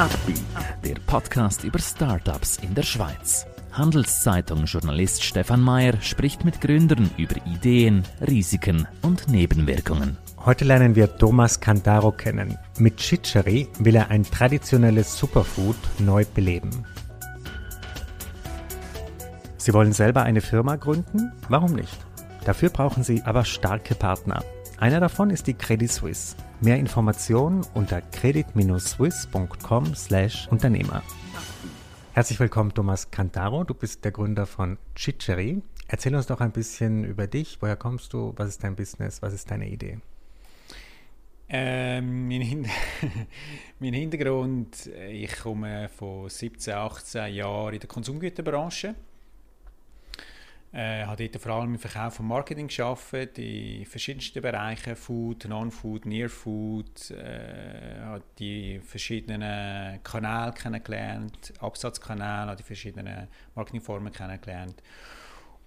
Upbeat, der Podcast über Startups in der Schweiz. Handelszeitung-Journalist Stefan Mayer spricht mit Gründern über Ideen, Risiken und Nebenwirkungen. Heute lernen wir Thomas Cantaro kennen. Mit Chicheri will er ein traditionelles Superfood neu beleben. Sie wollen selber eine Firma gründen? Warum nicht? Dafür brauchen Sie aber starke Partner. Einer davon ist die Credit Suisse. Mehr Informationen unter credit-swiss.com/Unternehmer. Herzlich willkommen, Thomas Cantaro. Du bist der Gründer von Chicheri. Erzähl uns doch ein bisschen über dich. Woher kommst du? Was ist dein Business? Was ist deine Idee? Ähm, mein, Hin mein, Hintergrund, ich komme von 17, 18 Jahren in der Konsumgüterbranche äh, habe dort vor allem im Verkauf und Marketing gearbeitet, in verschiedensten Bereichen, Food, Non-Food, Near-Food, äh, habe die verschiedenen Kanäle kennengelernt, Absatzkanäle, die verschiedenen Marketingformen kennengelernt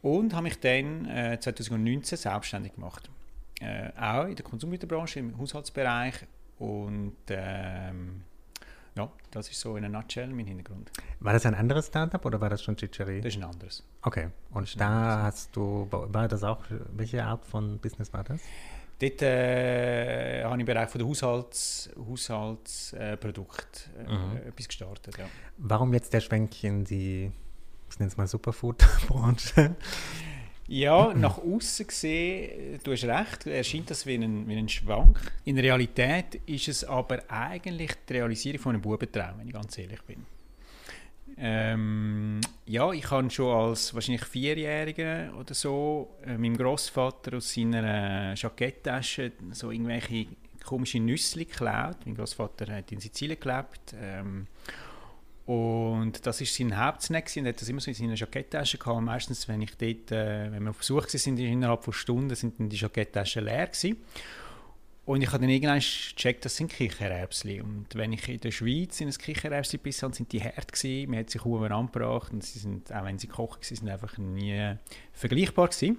und habe mich dann äh, 2019 selbstständig gemacht. Äh, auch in der Konsumgüterbranche, im Haushaltsbereich und ähm, ja, das ist so in a nutshell mein Hintergrund. War das ein anderes Startup oder war das schon Chicheri? Das ist ein anderes. Okay, und da hast du, war das auch, welche Art von Business war das? Dort äh, habe ich im Bereich von der Haushalts, Haushaltsprodukt äh, äh, mhm. etwas gestartet. Ja. Warum jetzt der Schwenk in die, ich nenne es mal Superfood-Branche? Ja, nach außen gesehen, du hast recht, erscheint das wie ein, wie ein Schwank. In Realität ist es aber eigentlich die Realisierung von einem Bubentraum, wenn ich ganz ehrlich bin. Ähm, ja, ich habe schon als wahrscheinlich Vierjähriger oder so äh, meinem Großvater aus seiner Jacketttasche so irgendwelche komische Nüsse geklaut. Mein Großvater hat in Sizilien gelebt. Ähm, und das ist sein Hauptsnack er hat das immer so in seiner Jacketttasche gehabt. Und meistens, wenn ich dort, äh, wenn wir auf Besuch sind, innerhalb von Stunden sind dann die Jackettaschen leer gewesen. Und ich habe dann irgendwann gecheckt, das sind Kichererbsen. Und wenn ich in der Schweiz in ein Kichererbsen biss habe, sind die hart gewesen. Man hat sich kaum angebracht und sie sind, auch wenn sie gekocht waren, sind einfach nie vergleichbar gewesen.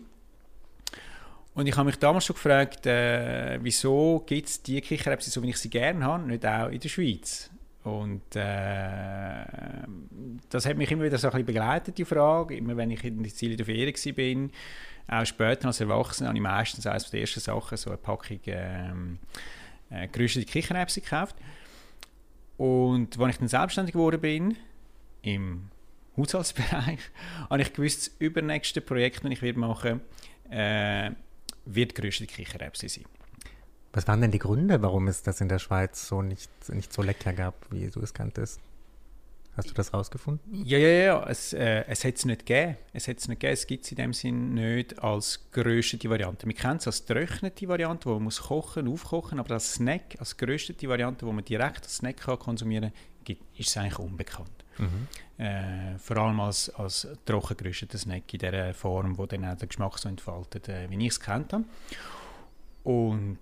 Und ich habe mich damals schon gefragt, äh, wieso gibt es die Kichererbsen, so wie ich sie gerne habe, nicht auch in der Schweiz? Und äh, das hat mich immer wieder so ein bisschen begleitet, die Frage. Immer wenn ich in der Ziele der Ferien war, auch später als Erwachsener, habe ich meistens eines der ersten Sachen so eine Packung ähm, äh, geröstete Kichererbsen gekauft. Und als ich dann selbstständig geworden bin, im Haushaltsbereich, habe ich gewusst, das übernächste Projekt, das ich machen werde, äh, wird geröstete Kichererbsen sein. Was waren denn die Gründe, warum es das in der Schweiz so nicht, nicht so lecker gab, wie du es kanntest? Hast du das rausgefunden? Ja, ja, ja. Es, äh, es hat es nicht gegeben. Es hat nicht gegeben. Es gibt es in dem Sinn nicht als geröstete Variante. Wir kennen es als getrocknete Variante, wo man muss kochen, aufkochen, aber als Snack, als geröstete Variante, wo man direkt als Snack kann konsumieren kann, ist es eigentlich unbekannt. Mhm. Äh, vor allem als, als trocken gerösteter Snack in der Form, wo dann auch den Geschmack so entfaltet, äh, wie ich es kennt habe. Und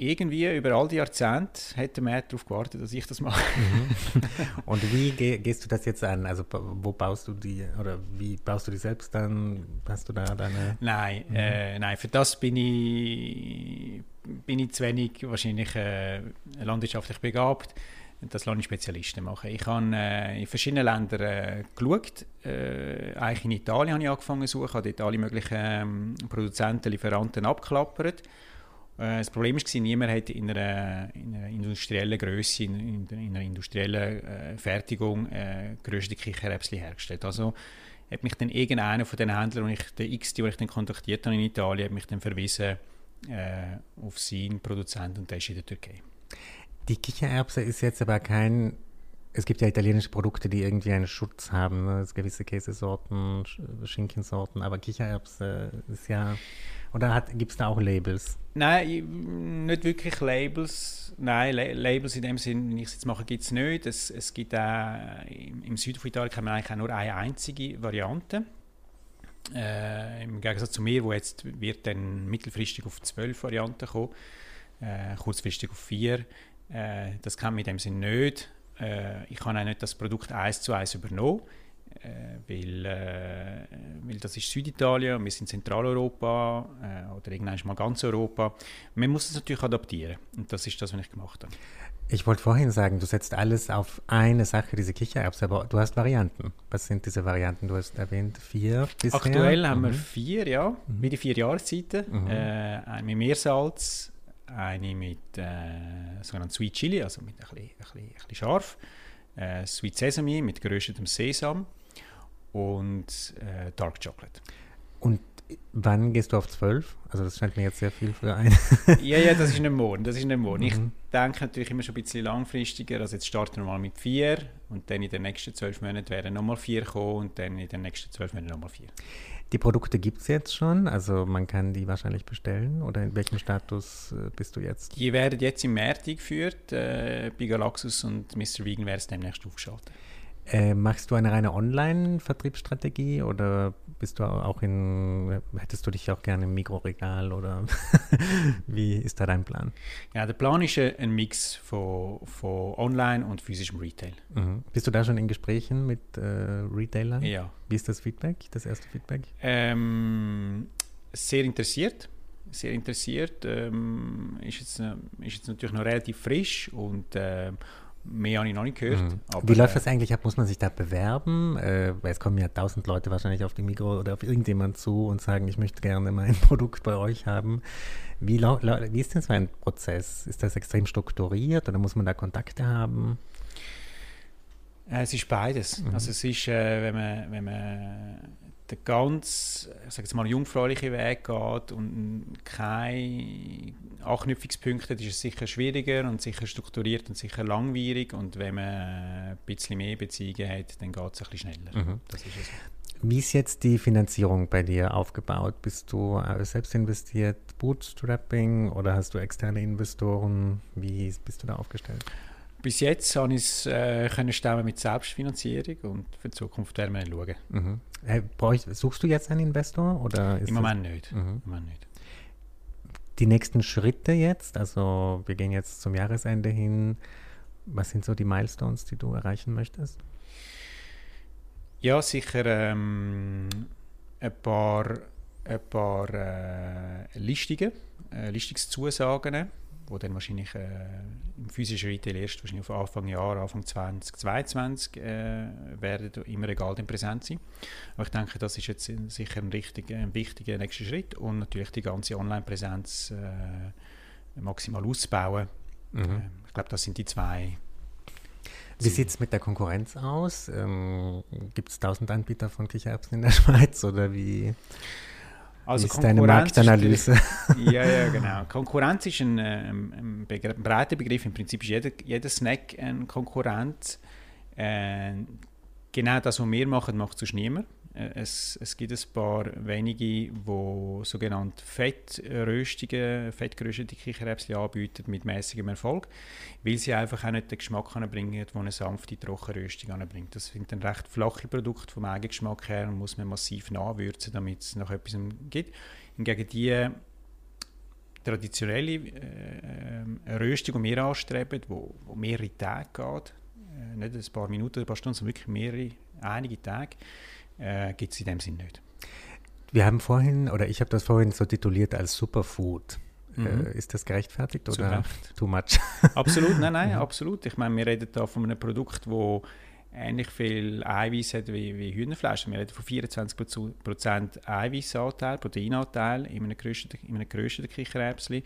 irgendwie über all die Jahrzehnte hat der Matt darauf gewartet, dass ich das mache. Mhm. Und wie geh, gehst du das jetzt an? Also wo baust du die oder wie baust du die selbst an? Hast du da deine? Nein, mhm. äh, nein, für das bin ich bin ich zu wenig wahrscheinlich äh, landwirtschaftlich begabt. Das lasse ich Spezialisten machen. Ich habe äh, in verschiedenen Ländern äh, geschaut. Äh, eigentlich in Italien habe ich angefangen zu suchen, habe dort alle möglichen ähm, Produzenten, Lieferanten abgeklappert das Problem war, niemand hat in einer, in einer industriellen Größe, in, in, einer industriellen äh, Fertigung äh, größte Kichererbsen hergestellt. Also hat mich dann irgendeiner von den Händlern, ich, der X, den ich dann kontaktiert habe in Italien, hat mich dann verwiesen äh, auf seinen Produzenten und der ist in der Türkei. Die Kichererbse ist jetzt aber kein es gibt ja italienische Produkte, die irgendwie einen Schutz haben, ne? gewisse Käsesorten, Schinkensorten, aber Kichererbse ist ja oder gibt es da auch Labels? Nein, nicht wirklich Labels. Nein, Labels in dem Sinne, wenn ich es jetzt mache, gibt es nicht. Es, es gibt auch, im Süden von Italien kann man eigentlich auch nur eine einzige Variante. Äh, Im Gegensatz zu mir, wo jetzt wird dann mittelfristig auf zwölf Varianten kommen, äh, kurzfristig auf vier. Äh, das kann man in dem Sinne nicht. Äh, ich kann auch nicht das Produkt eins zu eins übernommen. äh, weil, äh, weil das ist Süditalien, wir sind Zentraleuropa äh, oder irgendwann mal ganz Europa. Man muss es natürlich adaptieren und das ist das, was ich gemacht habe. Ich wollte vorhin sagen, du setzt alles auf eine Sache, diese Kichererbse, aber du hast Varianten. Was sind diese Varianten? Du hast erwähnt vier bisher. Aktuell haben mhm. wir vier, ja, mhm. wie die vier Jahreszeiten. Mhm. Äh, mit Meersalz, eine mit äh, sogenannten Sweet Chili, also mit ein bisschen, ein bisschen, ein bisschen scharf, äh, Sweet Sesame mit geröstetem Sesam und äh, Dark Chocolate. Und wann gehst du auf 12? Also das scheint mir jetzt sehr viel für ein. ja, ja, das ist ein Monat. Das ist ein Monat. Mhm. Ich denke natürlich immer schon ein bisschen langfristiger. Also jetzt starten wir mal mit vier und dann in den nächsten zwölf Monaten werden nochmal vier kommen und dann in den nächsten zwölf Monaten nochmal vier. Die Produkte gibt es jetzt schon, also man kann die wahrscheinlich bestellen oder in welchem Status äh, bist du jetzt? Die werden jetzt im März geführt. Äh, bei Galaxus und Mr. Vegan werden es demnächst aufgeschaltet. Äh, machst du eine reine Online-Vertriebsstrategie oder bist du auch in, hättest du dich auch gerne im Mikroregal oder wie ist da dein Plan? Ja, der Plan ist ein Mix von, von Online und physischem Retail. Mhm. Bist du da schon in Gesprächen mit äh, Retailern? Ja. Wie ist das Feedback, das erste Feedback? Ähm, sehr interessiert sehr interessiert. Ähm, ist, jetzt, äh, ist jetzt natürlich noch relativ frisch und äh, Mehr habe ich noch nicht gehört. Mhm. Wie läuft das äh, eigentlich ab? Muss man sich da bewerben? Äh, weil es kommen ja tausend Leute wahrscheinlich auf die Mikro oder auf irgendjemand zu und sagen, ich möchte gerne mein Produkt bei euch haben. Wie, wie ist denn so ein Prozess? Ist das extrem strukturiert oder muss man da Kontakte haben? Äh, es ist beides. Mhm. Also es ist, äh, wenn man, wenn man der ganz, ich sage jetzt mal, jungfräuliche Weg geht und keine Anknüpfungspunkte, dann ist es sicher schwieriger und sicher strukturiert und sicher langwierig. Und wenn man ein bisschen mehr Beziehungen hat, dann geht es ein bisschen schneller. Mhm. Das ist es. Wie ist jetzt die Finanzierung bei dir aufgebaut? Bist du äh, selbst investiert, Bootstrapping oder hast du externe Investoren? Wie bist du da aufgestellt? Bis jetzt habe ich es äh, können stemmen mit Selbstfinanzierung und für die Zukunft werden wir schauen. Mhm. Hey, suchst du jetzt einen Investor? Oder Im Moment nicht. Mhm. Im Moment nicht. Die nächsten Schritte jetzt, also wir gehen jetzt zum Jahresende hin. Was sind so die Milestones, die du erreichen möchtest? Ja, sicher ähm, ein paar, ein paar äh, Listungen, äh, Listungszusagen wo dann wahrscheinlich äh, im physischen Retail erst wahrscheinlich auf Anfang Jahr, Anfang 2022 äh, werden im Regal dann präsent sein. Aber ich denke, das ist jetzt sicher ein, richtiger, ein wichtiger nächster Schritt und natürlich die ganze Online-Präsenz äh, maximal auszubauen. Mhm. Äh, ich glaube, das sind die zwei wie sieht es mit der Konkurrenz aus? Ähm, Gibt es tausend Anbieter von Kichererbsen in der Schweiz oder wie? Also ist deine Marktanalyse? ja, ja, genau. Konkurrenz ist ein, äh, ein, ein breiter Begriff. Im Prinzip ist jeder, jeder Snack ein Konkurrent. Äh, genau das, was wir machen, macht sonst niemand. Äh, es, es gibt ein paar wenige, die sogenannte Fettröstungen, fettgeröstete Kichererbsen anbieten mit mäßigem Erfolg, weil sie einfach auch nicht den Geschmack bringen, den eine sanfte Trockenröstung anbringt. Das sind dann recht flache Produkte vom Eigengeschmack her und muss man massiv nachwürzen, damit es noch etwas gibt. Hingegen die traditionelle äh, Röstung, die wir anstreben, wo, wo mehrere Tage geht, äh, nicht ein paar Minuten, ein paar Stunden, sondern wirklich mehrere, einige Tage, äh, gibt es in dem Sinn nicht. Wir haben vorhin, oder ich habe das vorhin so tituliert als Superfood. Mhm. Äh, ist das gerechtfertigt Zu oder Recht. too much? Absolut, nein, nein, mhm. absolut. Ich meine, wir reden da von einem Produkt, wo ähnlich viel Eiweiß hat wie, wie Hühnerfleisch. Wir reden von 24% Eiweißanteil, Proteinanteil in einem gerösteten, Kichererbsli.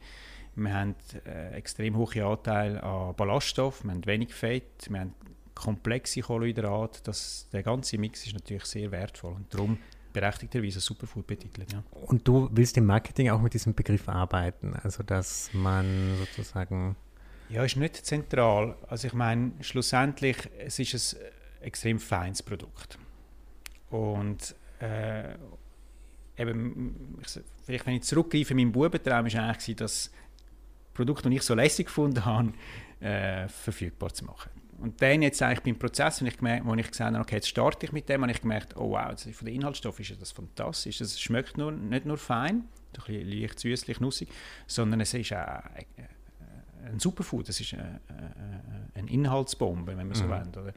Wir haben äh, extrem hohe Anteil an Ballaststoff, wir haben wenig Fett, wir haben komplexe Kohlenhydrate, das, der ganze Mix ist natürlich sehr wertvoll und darum berechtigterweise Superfood betitelt. Ja. Und du willst im Marketing auch mit diesem Begriff arbeiten, also dass man sozusagen... Ja, ist nicht zentral. Also ich meine, schlussendlich, es ist ein extrem feines Produkt. Und äh, eben, ich, vielleicht wenn ich zurückgreife, mein Bubentraum war eigentlich, das Produkt, das ich so lässig gefunden habe, äh, verfügbar zu machen. Und dann jetzt eigentlich beim Prozess, wenn ich, gemerkt, wo ich gesehen habe, okay, jetzt starte ich mit dem, habe ich gemerkt, oh wow, von den Inhaltsstoffen ist das fantastisch. Es schmeckt nur, nicht nur fein, ein bisschen leicht süßlich, nussig, sondern es ist auch äh, ein Superfood, es ist eine, eine Inhaltsbombe, wenn man so mhm. will. Oder?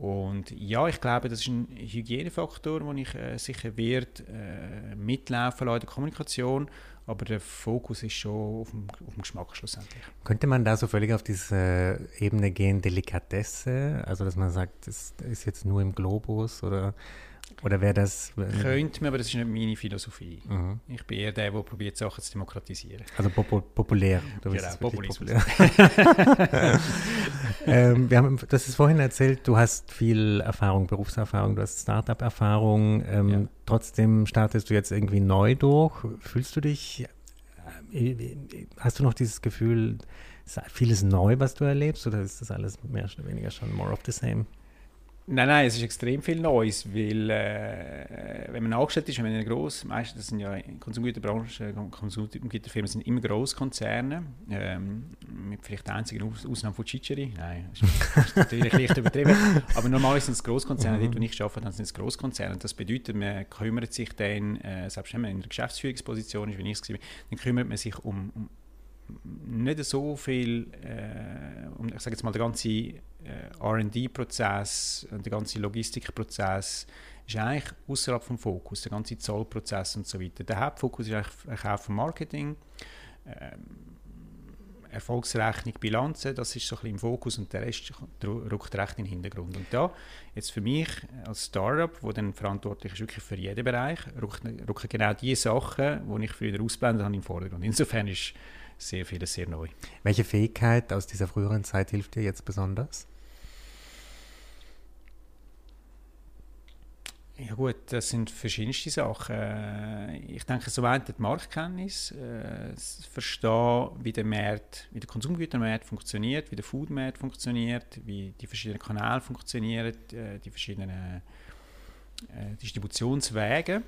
Und ja, ich glaube, das ist ein Hygienefaktor, den ich äh, sicher wird äh, mitlaufen lassen in der Kommunikation, aber der Fokus ist schon auf dem, auf dem Geschmack schlussendlich. Könnte man da so völlig auf diese Ebene gehen, Delikatesse, also dass man sagt, das ist jetzt nur im Globus oder oder wäre das. Äh, Könnte man, aber das ist nicht meine Philosophie. Mhm. Ich bin eher der, der probiert, Sachen zu demokratisieren. Also popu populär. Du genau, Populismus. Populär. ähm, wir haben, hast es vorhin erzählt, du hast viel Erfahrung, Berufserfahrung, du hast Startup-Erfahrung. Ähm, ja. Trotzdem startest du jetzt irgendwie neu durch. Fühlst du dich. Äh, hast du noch dieses Gefühl, ist vieles neu, was du erlebst, oder ist das alles mehr oder weniger schon more of the same? Nein, nein, es ist extrem viel Neues, weil äh, wenn man angestellt ist, wenn man gross, meistens das sind ja Konsumgüterbranche, Konsumgüterfirmen sind immer Grosskonzerne, ähm, mit vielleicht der einzigen Ausnahme von Ciceri, nein, das ist natürlich leicht übertrieben, aber normalerweise sind es Grosskonzerne, mhm. dort wo ich arbeite, dann sind es Grosskonzerne. Das bedeutet, man kümmert sich dann, äh, selbst wenn man in einer Geschäftsführungsposition ist, wie ich es war, dann kümmert man sich um, um nicht so viel, äh, um, ich sage jetzt mal, der ganze äh, R&D-Prozess und der ganze Logistikprozess ist eigentlich außerhalb vom Fokus, der ganze Zollprozess und so weiter. Der Hauptfokus ist eigentlich Verkauf und Marketing, ähm, Erfolgsrechnung, Bilanzen, das ist so ein bisschen im Fokus und der Rest rückt recht in den Hintergrund. Und da, jetzt für mich als Startup, wo dann verantwortlich ist wirklich für jeden Bereich, rücken genau die Sachen, die ich früher ausblendet habe, im Vordergrund. Insofern ist sehr vieles sehr neu. Welche Fähigkeit aus dieser früheren Zeit hilft dir jetzt besonders? Ja gut, das sind verschiedenste Sachen. Äh, ich denke, so weit die Marktkenntnis, äh, das Verstehen, wie der Markt, wie der Konsumgütermarkt funktioniert, wie der Foodmarkt funktioniert, wie die verschiedenen Kanäle funktionieren, äh, die verschiedenen Distributionswege,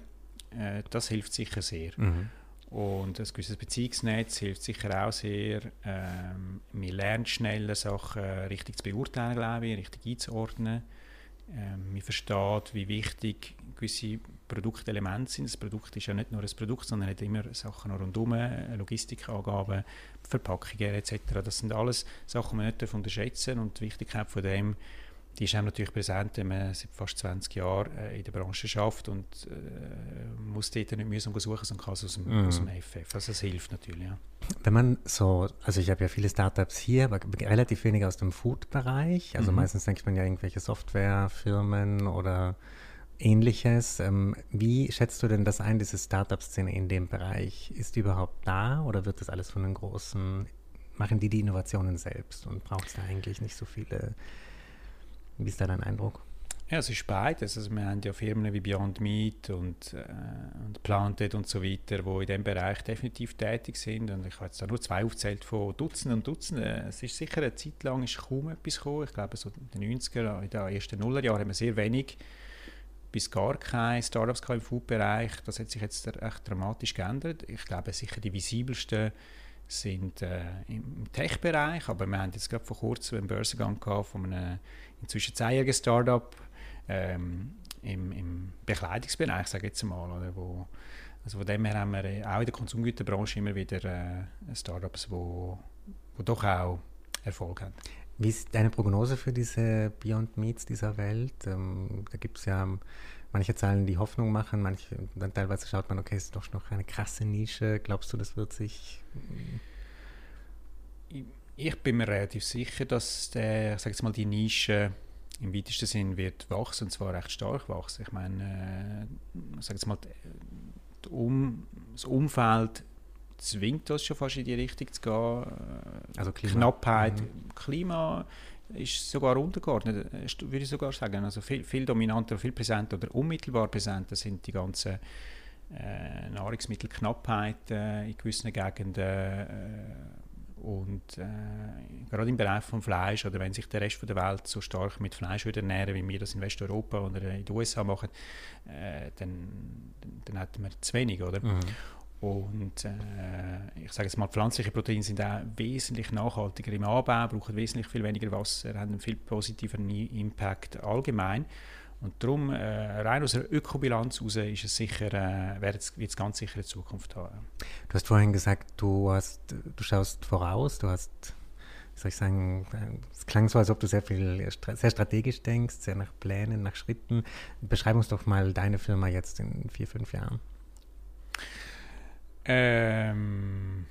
das hilft sicher sehr. Mhm. Und ein gewisses Beziehungsnetz hilft sicher auch sehr. Ähm, man lernt schneller Sachen richtig zu beurteilen, glaube ich, richtig einzuordnen. Ähm, man versteht, wie wichtig gewisse Produktelemente sind. Das Produkt ist ja nicht nur ein Produkt, sondern hat immer Sachen rundherum, Logistikangaben, Verpackungen etc. Das sind alles Sachen, die man nicht unterschätzen darf. Und die Wichtigkeit von dem die ist natürlich präsent, wenn man seit fast 20 Jahren äh, in der Branche schafft und äh, muss dort nicht mühsam suchen, sondern kann es aus dem, mhm. aus dem FF. Also das hilft natürlich, ja. Wenn man so, also ich habe ja viele Startups hier, aber relativ wenig aus dem Food-Bereich. Also mhm. meistens denkt man ja irgendwelche Softwarefirmen oder ähnliches. Ähm, wie schätzt du denn das ein, diese Startup-Szene in dem Bereich? Ist die überhaupt da oder wird das alles von den großen, machen die die Innovationen selbst und braucht es da eigentlich nicht so viele wie ist da dein Eindruck? Ja, es ist beides. Also wir haben ja Firmen wie Beyond Meat und, äh, und Planted und so weiter, die in diesem Bereich definitiv tätig sind. Und ich habe jetzt da nur zwei aufgezählt von Dutzenden und Dutzenden. Es ist sicher eine Zeit lang ist kaum etwas gekommen. Ich glaube, so in den 90er, in den ersten Nullerjahren haben wir sehr wenig bis gar keine Startups im Food-Bereich. Das hat sich jetzt echt dramatisch geändert. Ich glaube, sicher die visibelsten sind äh, im Tech-Bereich, aber wir haben jetzt gerade vor kurzem einen Börsengang gehabt von einem inzwischen zehnjährigen Startup ähm, im, im Bekleidungsbereich, sage ich jetzt mal, oder, wo, also von dem her haben wir äh, auch in der Konsumgüterbranche immer wieder äh, Startups, wo, wo doch auch Erfolg haben. Wie ist deine Prognose für diese Beyond Meats dieser Welt? Ähm, da gibt es ja manche Zahlen, die Hoffnung machen, manche, dann teilweise schaut man, okay, ist doch noch eine krasse Nische. Glaubst du, das wird sich. Ich bin mir relativ sicher, dass der, sage jetzt mal, die Nische im weitesten Sinn wird wachsen, und zwar recht stark wachsen. Ich meine, äh, sage jetzt mal, um, das Umfeld zwingt uns schon fast in die Richtung zu gehen. Also Klima. Knappheit, mhm. Klima ist sogar untergeordnet, würde ich sogar sagen. Also viel, viel dominanter, viel präsenter oder unmittelbar präsenter sind die ganzen äh, Nahrungsmittelknappheit äh, in gewissen Gegenden äh, und äh, gerade im Bereich von Fleisch oder wenn sich der Rest der Welt so stark mit Fleisch würde ernähren, wie wir das in Westeuropa oder in den USA machen, äh, dann, dann, hätten wir zu wenig, oder? Mhm. Und äh, ich sage jetzt mal, pflanzliche Proteine sind auch wesentlich nachhaltiger im Anbau, brauchen wesentlich viel weniger Wasser, haben einen viel positiveren Impact allgemein. Und darum, äh, rein aus einer Ökobilanz heraus, ist es sicher, äh, wird es ganz sicher eine Zukunft haben. Du hast vorhin gesagt, du, hast, du schaust voraus, du hast soll ich sagen, es klang so, als ob du sehr viel, sehr strategisch denkst, sehr nach Plänen, nach Schritten. Beschreib uns doch mal deine Firma jetzt in vier, fünf Jahren. Ähm.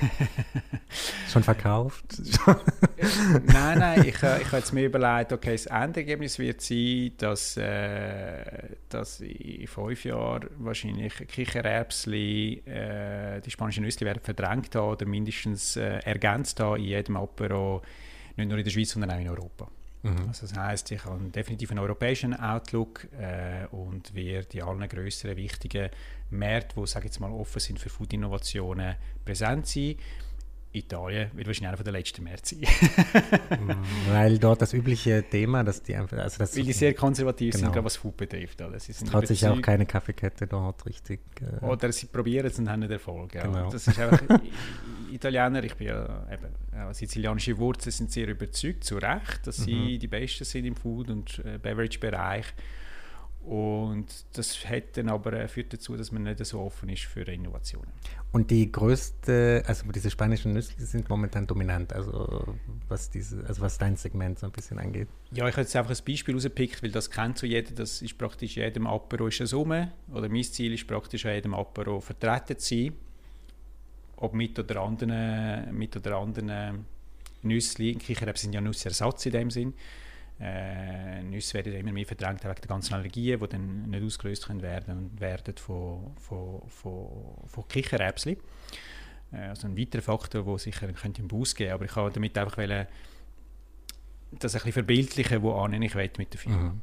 Schon verkauft? nein, nein, ich, äh, ich habe jetzt mir überlegt, okay, das Endergebnis wird sein, dass, äh, dass in fünf Jahren wahrscheinlich Kichererbsli, äh, die spanischen Nüsse werden verdrängt haben oder mindestens äh, ergänzt haben in jedem Apero, nicht nur in der Schweiz, sondern auch in Europa. Mhm. Also das heißt, ich habe definitiv einen europäischen Outlook äh, und werde in allen größeren wichtigen Märkten, die sage jetzt mal offen sind für Food-Innovationen, präsent sein. Italien wird wahrscheinlich einer der letzten Märkte sein. Weil dort das übliche Thema, dass die einfach. Also das Weil die sehr konservativ genau. sind, gerade was Food betrifft. Also sind traut sich auch keine Kaffeekette dort richtig. Äh Oder sie probieren es und haben nicht Erfolg. Ja. Genau. Das ist einfach. Italiener, ich bin ja eben, sizilianische Wurzeln sind sehr überzeugt, zu Recht, dass sie mhm. die Besten sind im Food- und äh, Beverage-Bereich. Und das hat dann aber, äh, führt dazu, dass man nicht so offen ist für Innovationen. Und die größte, also diese spanischen Nüsse sind momentan dominant, also was, diese, also was dein Segment so ein bisschen angeht. Ja, ich habe jetzt einfach ein Beispiel rausgepickt, weil das kennt so jeder, das ist praktisch jedem Apero ist Summe, oder mein Ziel ist praktisch an jedem Apero vertreten zu sein, ob mit oder anderen, mit oder anderen Nüsse, Kichererbsen sind ja Nussersatz in dem Sinn, äh, Nüsse werden immer mehr verdrängt wegen der ganzen Allergien, die dann nicht ausgelöst können werden werden von, von, von, von Kichererbsen. Äh, also ein weiterer Faktor, der sicher könnte im Bus geben aber ich kann damit einfach wollen, das ein bisschen verbildlichen, wo ich will mit der Firma. Mhm.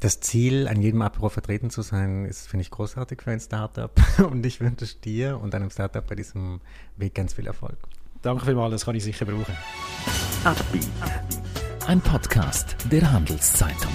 Das Ziel, an jedem Apro vertreten zu sein, ist, finde ich, großartig für ein Startup. Und ich wünsche dir und deinem Startup bei diesem Weg ganz viel Erfolg. Danke vielmals, das kann ich sicher brauchen. Upbeat ein Podcast der Handelszeitung.